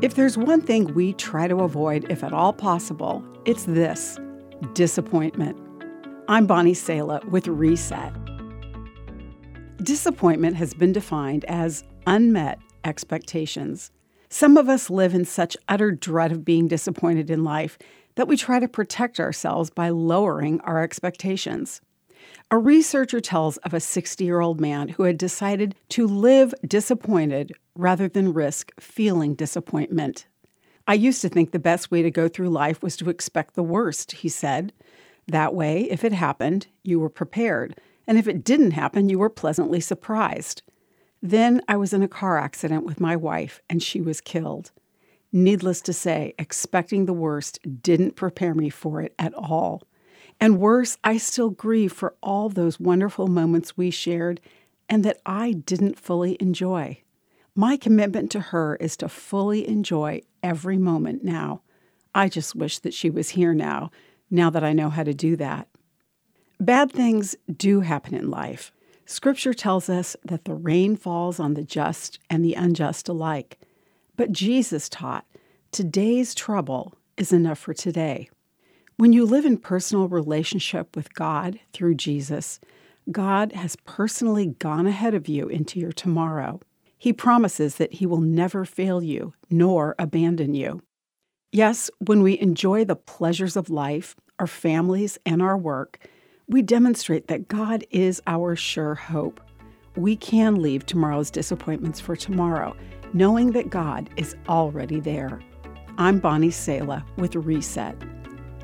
If there's one thing we try to avoid, if at all possible, it's this disappointment. I'm Bonnie Sala with Reset. Disappointment has been defined as unmet expectations. Some of us live in such utter dread of being disappointed in life that we try to protect ourselves by lowering our expectations. A researcher tells of a 60 year old man who had decided to live disappointed rather than risk feeling disappointment. I used to think the best way to go through life was to expect the worst, he said. That way, if it happened, you were prepared, and if it didn't happen, you were pleasantly surprised. Then I was in a car accident with my wife, and she was killed. Needless to say, expecting the worst didn't prepare me for it at all. And worse, I still grieve for all those wonderful moments we shared and that I didn't fully enjoy. My commitment to her is to fully enjoy every moment now. I just wish that she was here now, now that I know how to do that. Bad things do happen in life. Scripture tells us that the rain falls on the just and the unjust alike. But Jesus taught today's trouble is enough for today. When you live in personal relationship with God through Jesus, God has personally gone ahead of you into your tomorrow. He promises that He will never fail you nor abandon you. Yes, when we enjoy the pleasures of life, our families, and our work, we demonstrate that God is our sure hope. We can leave tomorrow's disappointments for tomorrow, knowing that God is already there. I'm Bonnie Sala with Reset.